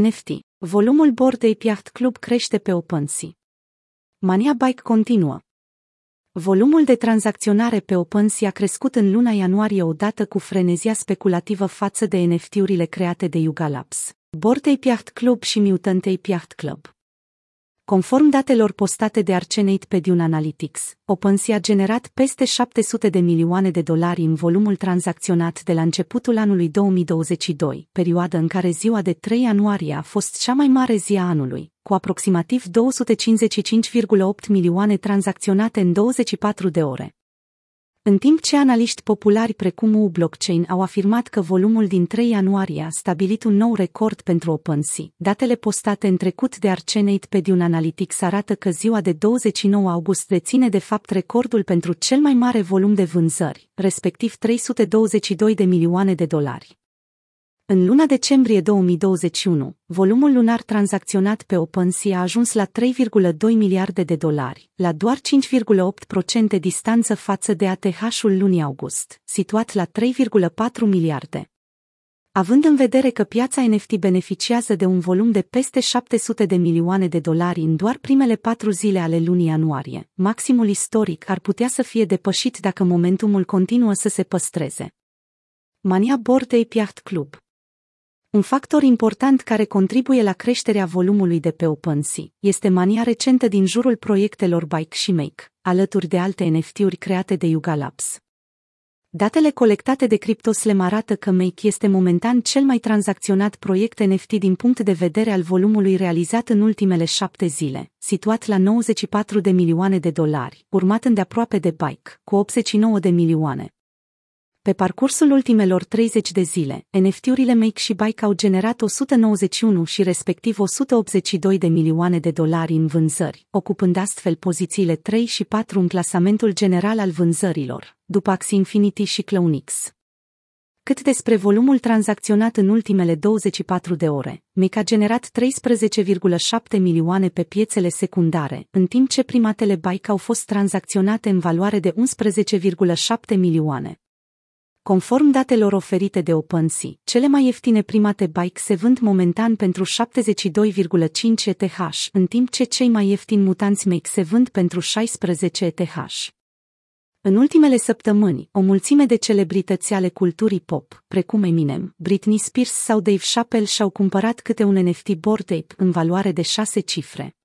NFT. Volumul Bored Ape Yacht Club crește pe OpenSea. Mania Bike continuă. Volumul de tranzacționare pe OpenSea a crescut în luna ianuarie odată cu frenezia speculativă față de NFT-urile create de Yuga Labs, Bored Ape Yacht Club și Mutant Ape Yacht Club. Conform datelor postate de Arcenate pe Dune Analytics, OpenSea a generat peste 700 de milioane de dolari în volumul tranzacționat de la începutul anului 2022, perioadă în care ziua de 3 ianuarie a fost cea mai mare zi a anului, cu aproximativ 255,8 milioane tranzacționate în 24 de ore. În timp ce analiști populari precum U Blockchain au afirmat că volumul din 3 ianuarie a stabilit un nou record pentru OpenSea, datele postate în trecut de Arcenate pe Dune Analytics arată că ziua de 29 august deține de fapt recordul pentru cel mai mare volum de vânzări, respectiv 322 de milioane de dolari. În luna decembrie 2021, volumul lunar tranzacționat pe OpenSea a ajuns la 3,2 miliarde de dolari, la doar 5,8% distanță față de ATH-ul lunii august, situat la 3,4 miliarde. Având în vedere că piața NFT beneficiază de un volum de peste 700 de milioane de dolari în doar primele patru zile ale lunii ianuarie, maximul istoric ar putea să fie depășit dacă momentumul continuă să se păstreze. Mania Bored Ape Yacht Club un factor important care contribuie la creșterea volumului de pe OpenSea este mania recentă din jurul proiectelor Bike și Make, alături de alte NFT-uri create de Yuga Labs. Datele colectate de CryptoSlam arată că Make este momentan cel mai tranzacționat proiect NFT din punct de vedere al volumului realizat în ultimele șapte zile, situat la 94 de milioane de dolari, urmat îndeaproape de Bike, cu 89 de milioane. Pe parcursul ultimelor 30 de zile, NFT-urile Make și Bike au generat 191 și respectiv 182 de milioane de dolari în vânzări, ocupând astfel pozițiile 3 și 4 în clasamentul general al vânzărilor, după Axie Infinity și CloneX. Cât despre volumul tranzacționat în ultimele 24 de ore, Make a generat 13,7 milioane pe piețele secundare, în timp ce primatele Bike au fost tranzacționate în valoare de 11,7 milioane. Conform datelor oferite de OpenSea, cele mai ieftine primate bike se vând momentan pentru 72,5 ETH, în timp ce cei mai ieftini mutanți Make se vând pentru 16 ETH. În ultimele săptămâni, o mulțime de celebrități ale culturii pop, precum Eminem, Britney Spears sau Dave Chappelle și-au cumpărat câte un NFT Bored Ape în valoare de șase cifre.